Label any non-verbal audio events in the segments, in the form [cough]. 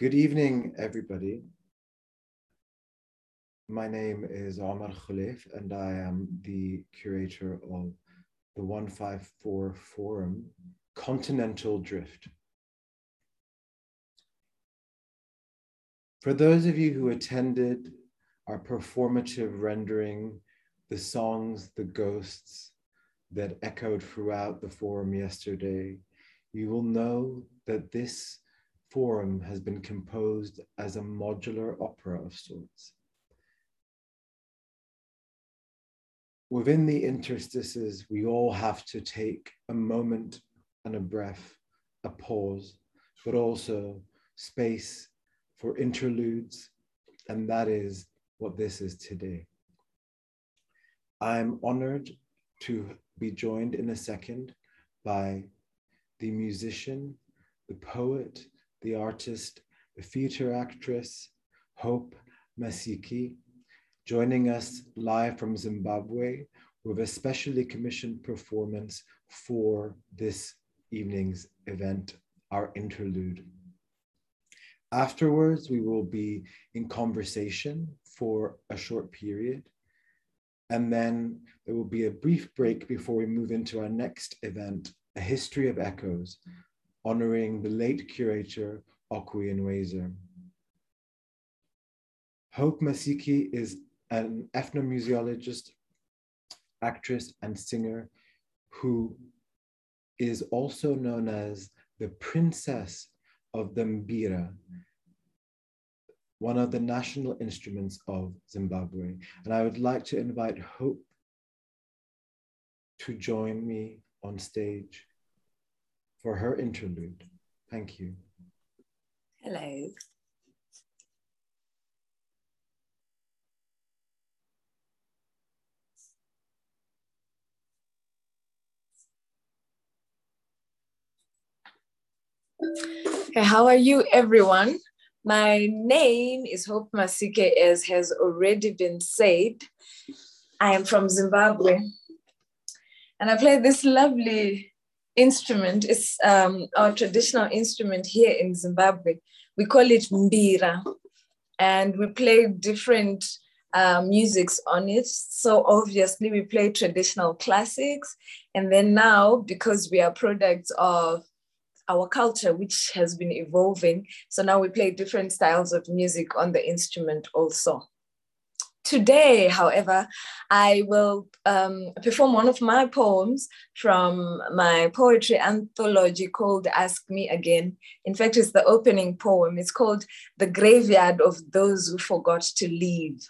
Good evening, everybody. My name is Omar Kholeif, and I am the curator of the 154 Forum Continental Drift. For those of you who attended our performative rendering, the songs, the ghosts that echoed throughout the forum yesterday, you will know that this forum has been composed as a modular opera of sorts. Within the interstices, we all have to take a moment and a breath, a pause, but also space for interludes, and that is what this is today. I'm honored to be joined in a second by the musician, the poet, the artist, the theater actress, Hope Masike, joining us live from Zimbabwe with a specially commissioned performance for this evening's event, our interlude. Afterwards, we will be in conversation for a short period. And then there will be a brief break before we move into our next event, A History of Echoes, honoring the late curator, Okwui Enwezor. Hope Masike is an ethnomusicologist, actress, and singer who is also known as the Princess of the Mbira, one of the national instruments of Zimbabwe. And I would like to invite Hope to join me on stage for her interlude. Thank you. Hello. Okay, how are you, everyone? My name is Hope Masike, as has already been said. I am from Zimbabwe. And I play this lovely instrument. is um, our traditional instrument here in Zimbabwe. We call it mbira. And we play different uh, musics on it. So obviously we play traditional classics. And then now, because we are products of our culture, which has been evolving. So now we play different styles of music on the instrument also. Today, however, I will um, perform one of my poems from my poetry anthology called Ask Me Again. In fact, it's the opening poem. It's called The Graveyard of Those Who Forgot to Leave.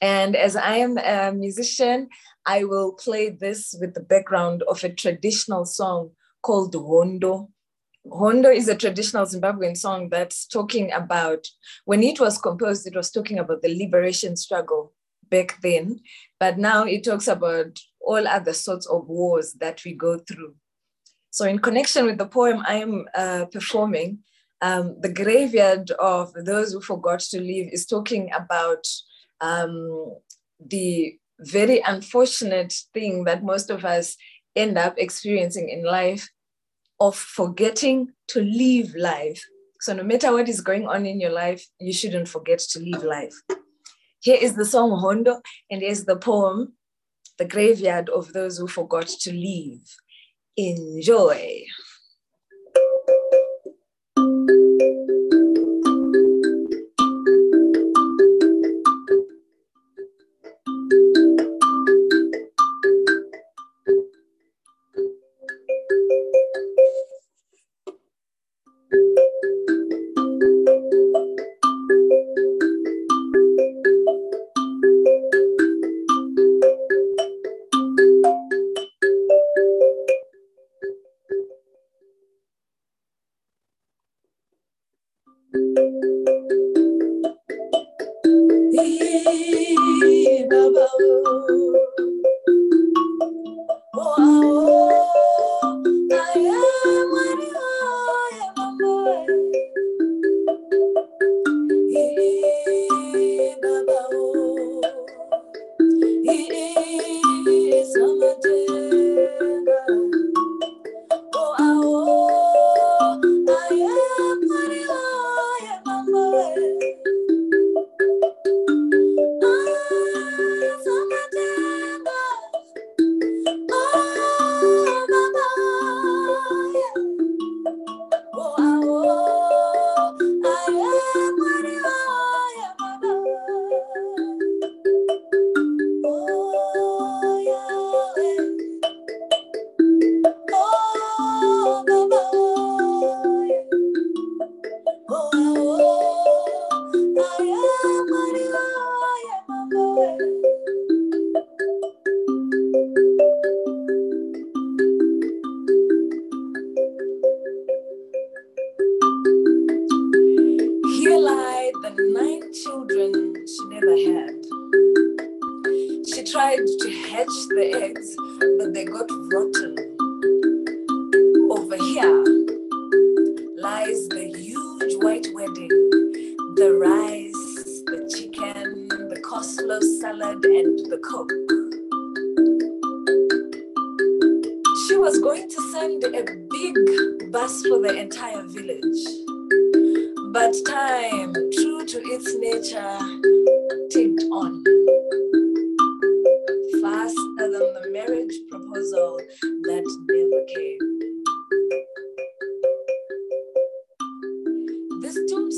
And as I am a musician, I will play this with the background of a traditional song called Hondo. Hondo is a traditional Zimbabwean song that's talking about, when it was composed, it was talking about the liberation struggle back then, but now it talks about all other sorts of wars that we go through. So, in connection with the poem I am uh, performing, um, The Graveyard of Those Who Forgot to Live is talking about um, the very unfortunate thing that most of us end up experiencing in life of forgetting to live life. So, no matter what is going on in your life, you shouldn't forget to live life. Here is the song Hondo, and here's the poem, The Graveyard of Those Who Forgot to Live. Enjoy. Tried to hatch the eggs, but they got rotten. Over here lies the huge white wedding, the rice, the chicken, the coleslaw salad, and the coke. She was going to send a big bus for the entire village. But time, true to its nature,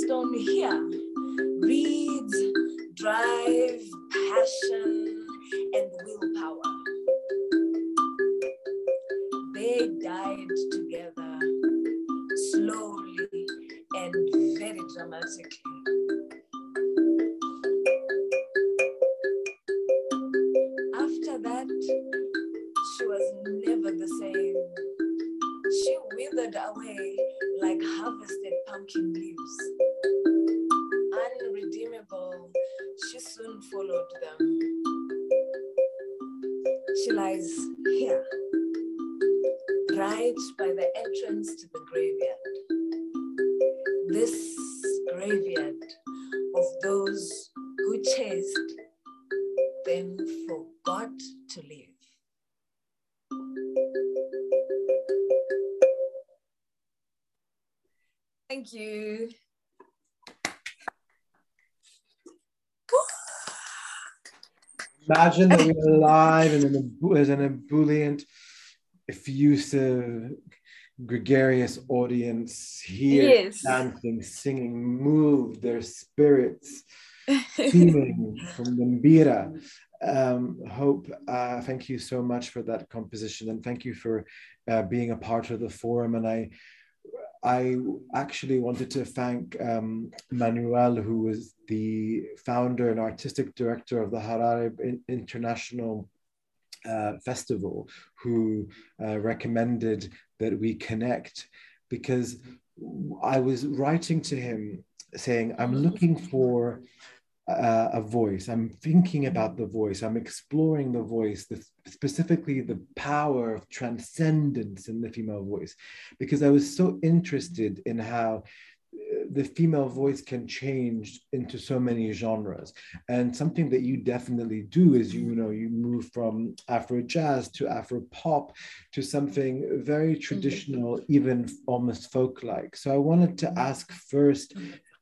Tombstone here. Reads drive, passion, those who chased, them forgot to live. Thank you. Imagine that we're alive and an, as an ebullient, effusive, gregarious audience here, Yes. dancing, singing, moved, their spirits teeming [laughs] from Gambira. Um, Hope, uh, thank you so much for that composition and thank you for uh, being a part of the forum. And I, I actually wanted to thank um, Manuel, who was the founder and artistic director of the Harare International uh, Festival, who uh, recommended that we connect because I was writing to him saying, I'm looking for uh, a voice. I'm thinking about the voice. I'm exploring the voice, the, specifically the power of transcendence in the female voice, because I was so interested in how uh, the female voice can change into so many genres. And something that you definitely do is you, know you move from afro jazz to afro pop to something very traditional even almost folk like so i wanted to ask first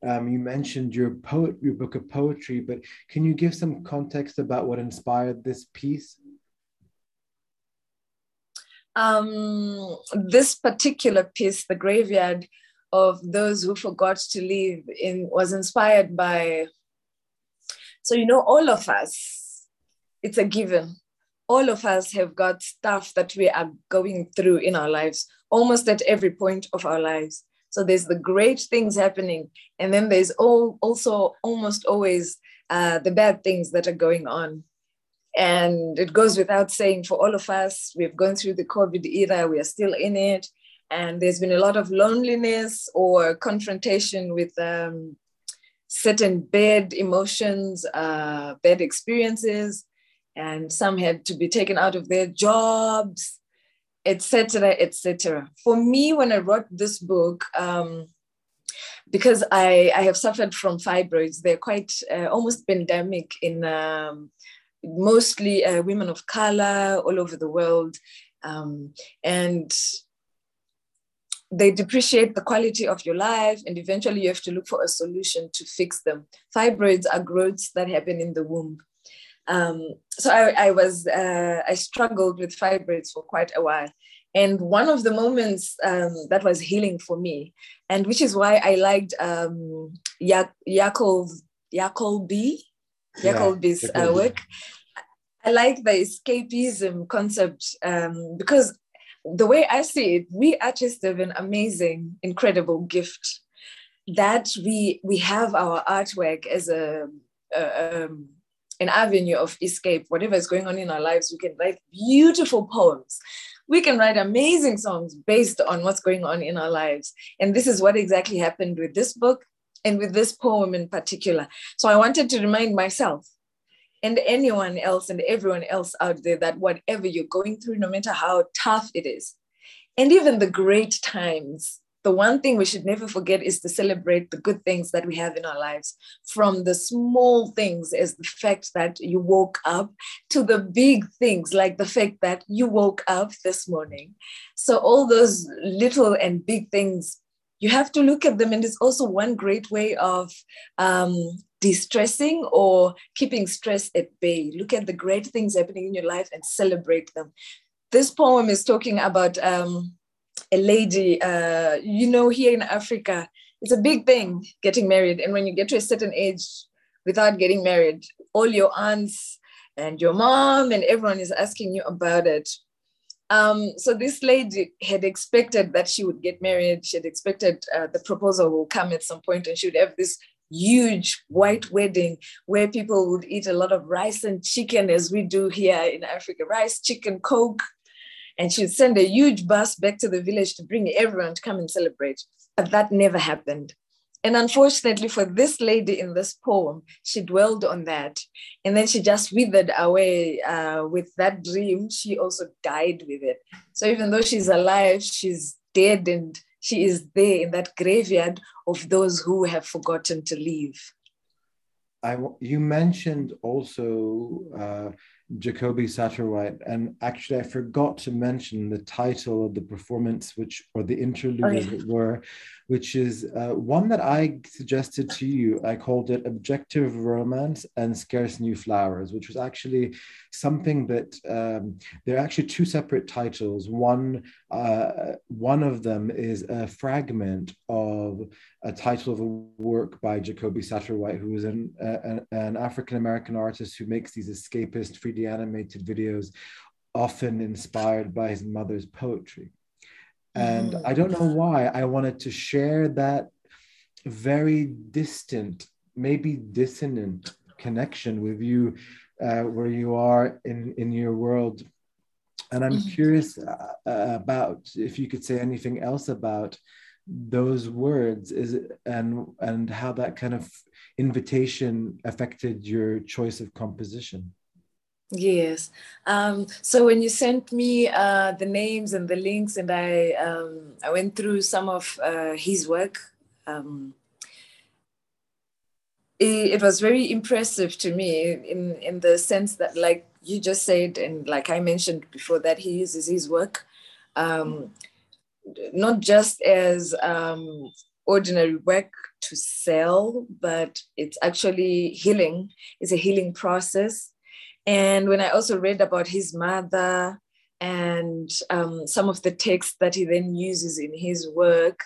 um, you mentioned your poet, your book of poetry, but can you give some context about what inspired this piece? Um, this particular piece, The Graveyard of Those Who Forgot to Live, in, was inspired by, so you know, all of us, it's a given. All of us have got stuff that we are going through in our lives, almost at every point of our lives. So there's the great things happening, and then there's all, also almost always uh, the bad things that are going on. And it goes without saying for all of us, we've gone through the COVID era, we are still in it. And there's been a lot of loneliness or confrontation with um, certain bad emotions, uh, bad experiences. And some had to be taken out of their jobs, etc., etc. For me, when I wrote this book, um, because I, I have suffered from fibroids, they're quite uh, almost pandemic in um, mostly uh, women of color all over the world. Um, and they depreciate the quality of your life, and eventually you have to look for a solution to fix them. Fibroids are growths that happen in the womb. Um, so I, I was, uh, I struggled with fibroids for quite a while. And one of the moments um, that was healing for me, and which is why I liked um, ya- Yaakov, Yaakov B, Yaakov Yeah, uh, work. I like the escapism concept um, because the way I see it, we artists have an amazing, incredible gift that we we have our artwork as a, a um, an avenue of escape. Whatever is going on in our lives, we can write beautiful poems. We can write amazing songs based on what's going on in our lives. And this is what exactly happened with this book. and with this poem in particular. So I wanted to remind myself and anyone else and everyone else out there that whatever you're going through, no matter how tough it is, and even the great times, the one thing we should never forget is to celebrate the good things that we have in our lives. From the small things as the fact that you woke up to the big things like the fact that you woke up this morning. So all those little and big things you have to look at them. And it's also one great way of um, distressing or keeping stress at bay. Look at the great things happening in your life and celebrate them. This poem is talking about um, a lady, uh, you know, here in Africa, it's a big thing getting married. And when you get to a certain age without getting married, all your aunts and your mom and everyone is asking you about it. Um, so this lady had expected that she would get married. She had expected uh, the proposal will come at some point and she would have this huge white wedding where people would eat a lot of rice and chicken as we do here in Africa, rice, chicken, coke, and she'd send a huge bus back to the village to bring everyone to come and celebrate. But that never happened. And unfortunately for this lady in this poem, she dwelled on that. And then she just withered away uh, with that dream. She also died with it. So even though she's alive, she's dead and she is there in that graveyard of those who have forgotten to leave. I, you mentioned also uh, Jacoby Satterwhite. And actually, I forgot to mention the title of the performance, which or the interlude, oh, yeah. as it were, which is uh, one that I suggested to you. I called it Objective Romance and Scarce New Flowers, which was actually something that um, there are actually two separate titles. One, uh, one of them is a fragment of a title of a work by Jacoby Satterwhite, who is an, an African American artist who makes these escapist 3D animated videos, often inspired by his mother's poetry. And mm. I don't know why I wanted to share that very distant, maybe dissonant connection with you, uh, where you are in, in your world. And I'm mm-hmm. curious uh, about if you could say anything else about those words is it, and and how that kind of invitation affected your choice of composition Yes. Um, so when you sent me uh, the names and the links, and I um, I went through some of uh, his work, um, it, it, was very impressive to me in in the sense that, like you just said, and like I mentioned before, that he uses his work um, not just as um, ordinary work to sell, but it's actually healing. It's a healing process and when I also read about his mother and um, some of the texts that he then uses in his work,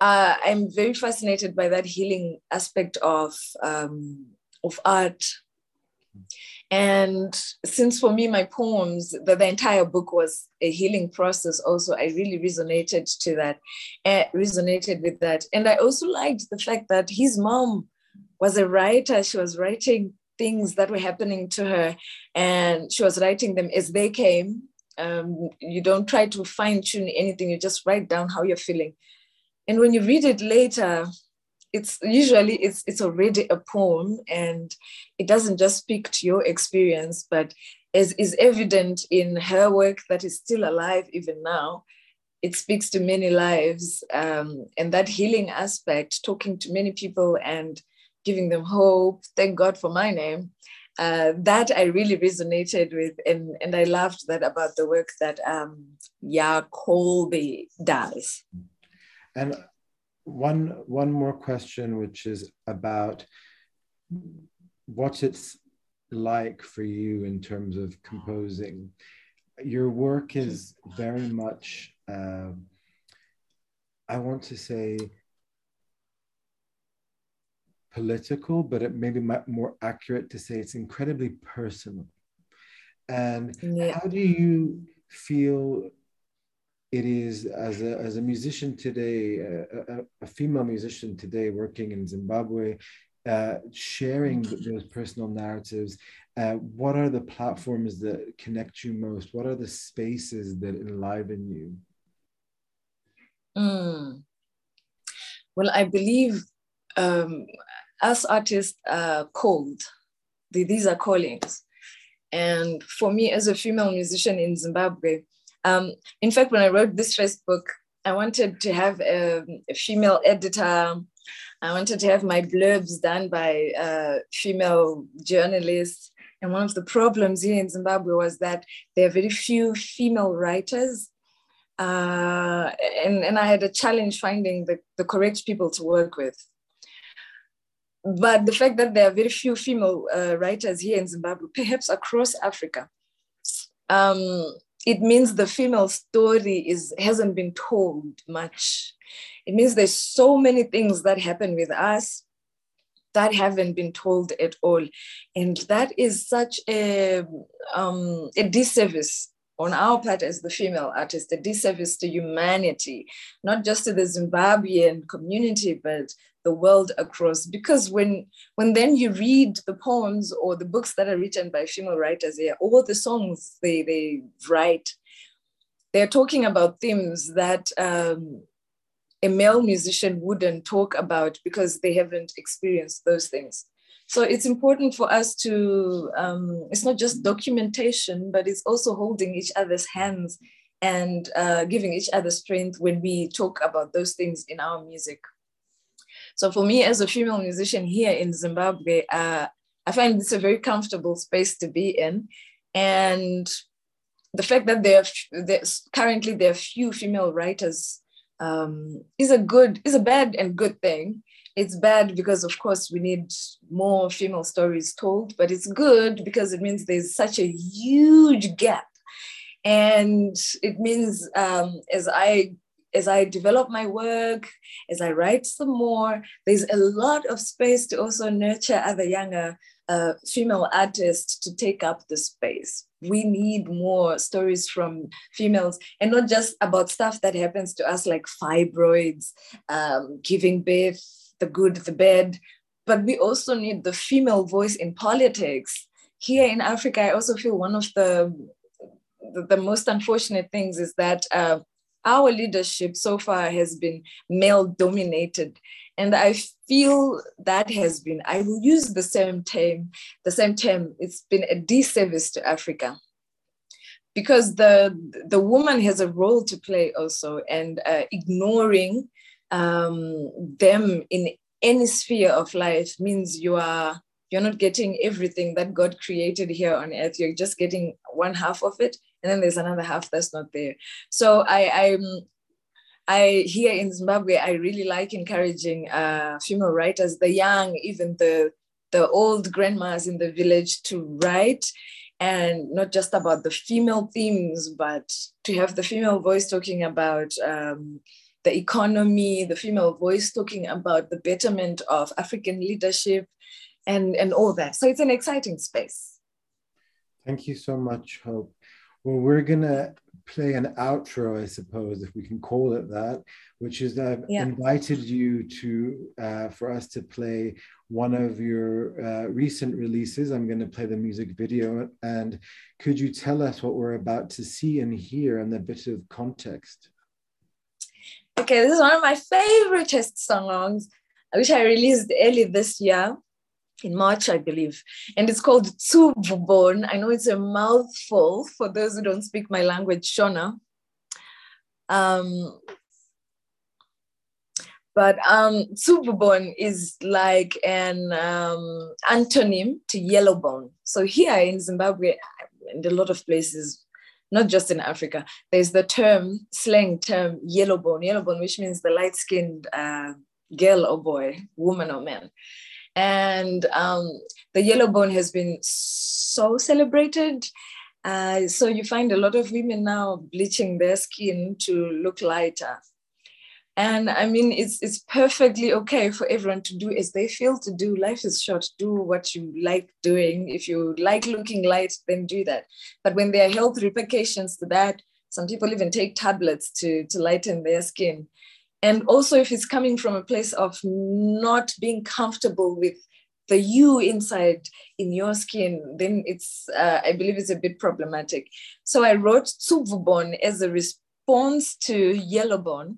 uh, I'm very fascinated by that healing aspect of, um, of art. And since for me, my poems, the, the, entire book was a healing process, also, I really resonated to that, uh, resonated with that. And I also liked the fact that his mom was a writer. She was writing things that were happening to her and she was writing them as they came. Um, you don't try to fine tune anything you just write down how you're feeling. And when you read it later it's usually it's it's already a poem and it doesn't just speak to your experience but as is evident in her work that is still alive even now it speaks to many lives um, and that healing aspect talking to many people and giving them hope. Thank God for my name. Uh, that I really resonated with, and, and I loved that about the work that um, Ya Colby does. And one one more question, which is about what it's like for you in terms of composing. Your work is very much, uh, I want to say, political, but it may be more accurate to say it's incredibly personal. And yeah. how do you feel it is as a, as a musician today, a, a, a female musician today working in Zimbabwe, uh, sharing those personal narratives? Uh, what are the platforms that connect you most? What are the spaces that enliven you? Mm. Well, I believe um, us artists are called. These are callings. And for me, as a female musician in Zimbabwe, um, in fact, when I wrote this first book, I wanted to have a, a female editor. I wanted to have my blurbs done by uh, female journalists. And one of the problems here in Zimbabwe was that there are very few female writers. Uh, and, and I had a challenge finding the, the correct people to work with. But the fact that there are very few female uh, writers here in Zimbabwe, perhaps across Africa, um, it means the female story is hasn't been told much. It means there's so many things that happen with us that haven't been told at all, and that is such a um, a disservice on our part as the female artist, a disservice to humanity, not just to the Zimbabwean community, but the world across. Because when when then you read the poems or the books that are written by female writers here, or the songs they, they write, they're talking about themes that um, a male musician wouldn't talk about because they haven't experienced those things. So it's important for us to, um, it's not just documentation, but it's also holding each other's hands and uh, giving each other strength when we talk about those things in our music. So for me, as a female musician here in Zimbabwe, uh, I find this a very comfortable space to be in. And the fact that there are currently there are few female writers um, is a good, is a bad and good thing it's bad because of course we need more female stories told but it's good because it means there's such a huge gap and it means um, as i as i develop my work as i write some more there's a lot of space to also nurture other younger uh, female artists to take up the space we need more stories from females and not just about stuff that happens to us like fibroids um, giving birth the good, the bad, but we also need the female voice in politics. Here in Africa, I also feel one of the the, most unfortunate things is that uh, our leadership so far has been male dominated, and I feel that has been. I will use the same term. The same term. It's been a disservice to Africa because the the woman has a role to play also and uh, ignoring um, them in any sphere of life means you are you're not getting everything that God created here on earth. You're just getting one half of it, and then there's another half that's not there. So I, I'm I here in Zimbabwe, I really like encouraging uh, female writers, the young, even the the old grandmas in the village, to write, and not just about the female themes, but to have the female voice talking about um, the economy, the female voice talking about the betterment of African leadership and, and all that. So it's an exciting space. Thank you so much, Hope. Well, we're going to play an outro, I suppose, if we can call it that, which is I've yeah. invited you to uh, for us to play one of your uh, recent releases. I'm going to play the music video, and could you tell us what we're about to see and hear and a bit of context? Okay, this is one of my favorite test songs, which I released early this year in March, I believe. And it's called Tsuvubon. I know it's a mouthful for those who don't speak my language, Shona. Um, but um, Tsuvubon is like an um, antonym to yellow bone. So here in Zimbabwe, and a lot of places, not just in Africa. There's the term, slang term, yellow bone, yellow bone, which means the light skinned uh, girl or boy, woman or man. And um, the yellow bone has been so celebrated. Uh, so you find a lot of women now bleaching their skin to look lighter. And I mean, it's it's perfectly okay for everyone to do as they feel to do. Life is short. Do what you like doing. If you like looking light, then do that. But when there are health repercussions to that, some people even take tablets to, to lighten their skin. And also, if it's coming from a place of not being comfortable with the you inside in your skin, then it's, uh, I believe it's a bit problematic. So I wrote Tsuvubon as a response to Yellowbone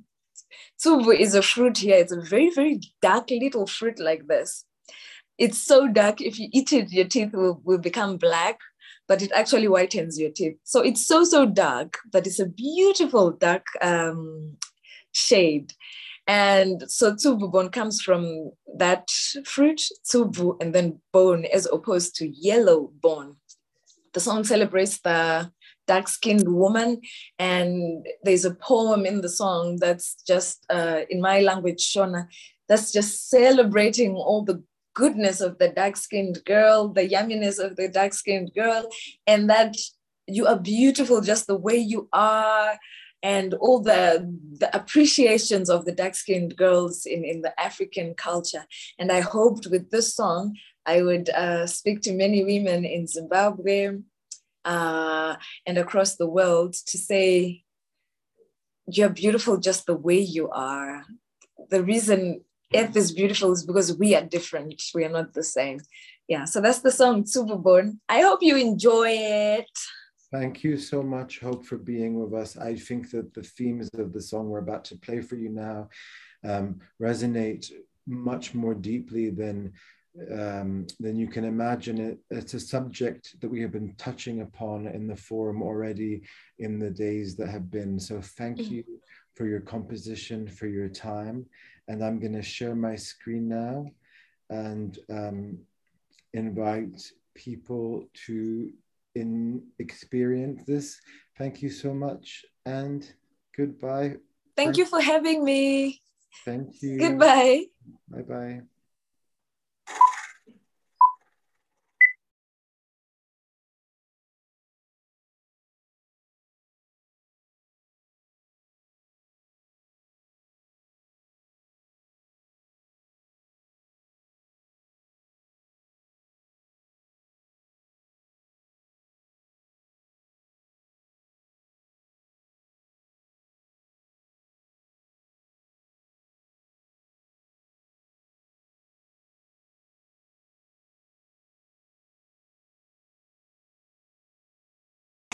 Tsubu is a fruit here. It's a very, very dark little fruit like this. It's so dark, if you eat it, your teeth will, will become black, but it actually whitens your teeth. So it's so, so dark, but it's a beautiful dark um, shade. And so tsubu bone comes from that fruit, tsubu, and then bone, as opposed to yellow bone. The song celebrates the dark skinned woman. And there's a poem in the song that's just uh, in my language, Shona, that's just celebrating all the goodness of the dark skinned girl, the yumminess of the dark skinned girl, and that you are beautiful just the way you are. And all the, the appreciations of the dark skinned girls in, in the African culture. And I hoped with this song, I would uh, speak to many women in Zimbabwe, uh, and across the world to say, you're beautiful just the way you are. The reason Earth is beautiful is because we are different. We are not the same. Yeah, so that's the song Tsububorn. I hope you enjoy it. Thank you so much, Hope, for being with us. I think that the themes of the song we're about to play for you now um, resonate much more deeply than um, then you can imagine it. It's a subject that we have been touching upon in the forum already in the days that have been. So thank mm-hmm. you for your composition, for your time. And I'm going to share my screen now and um, invite people to in experience this. Thank you so much and goodbye. Thank you for having me. Thank you. Goodbye. Bye bye.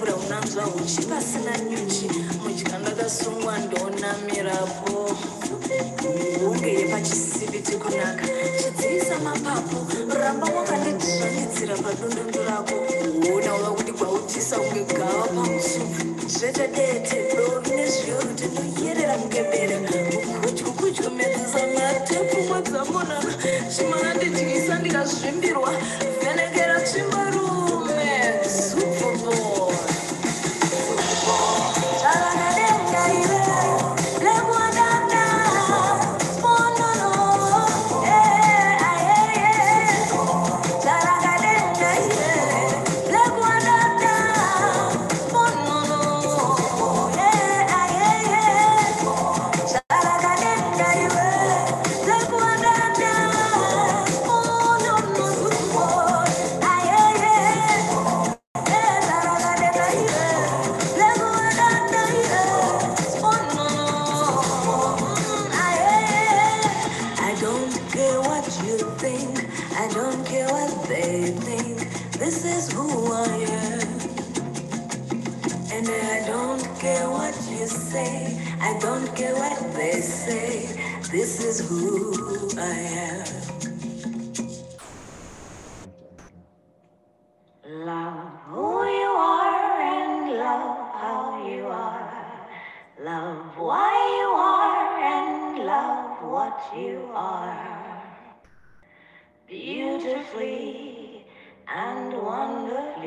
mvura unanzva uchi pasina nyuchi mudya ndakasungwa ndonamirapo. Hunge yepachisivi tikunaka chidzivisa mapapu ramba wakandidizvanidzira padundundu rako. Huna uva kuti kwautisa kunge gava pamusu zvetadete This is who I am. Love who you are and love how you are. Love why you are and love what you are. Beautifully and wonderfully.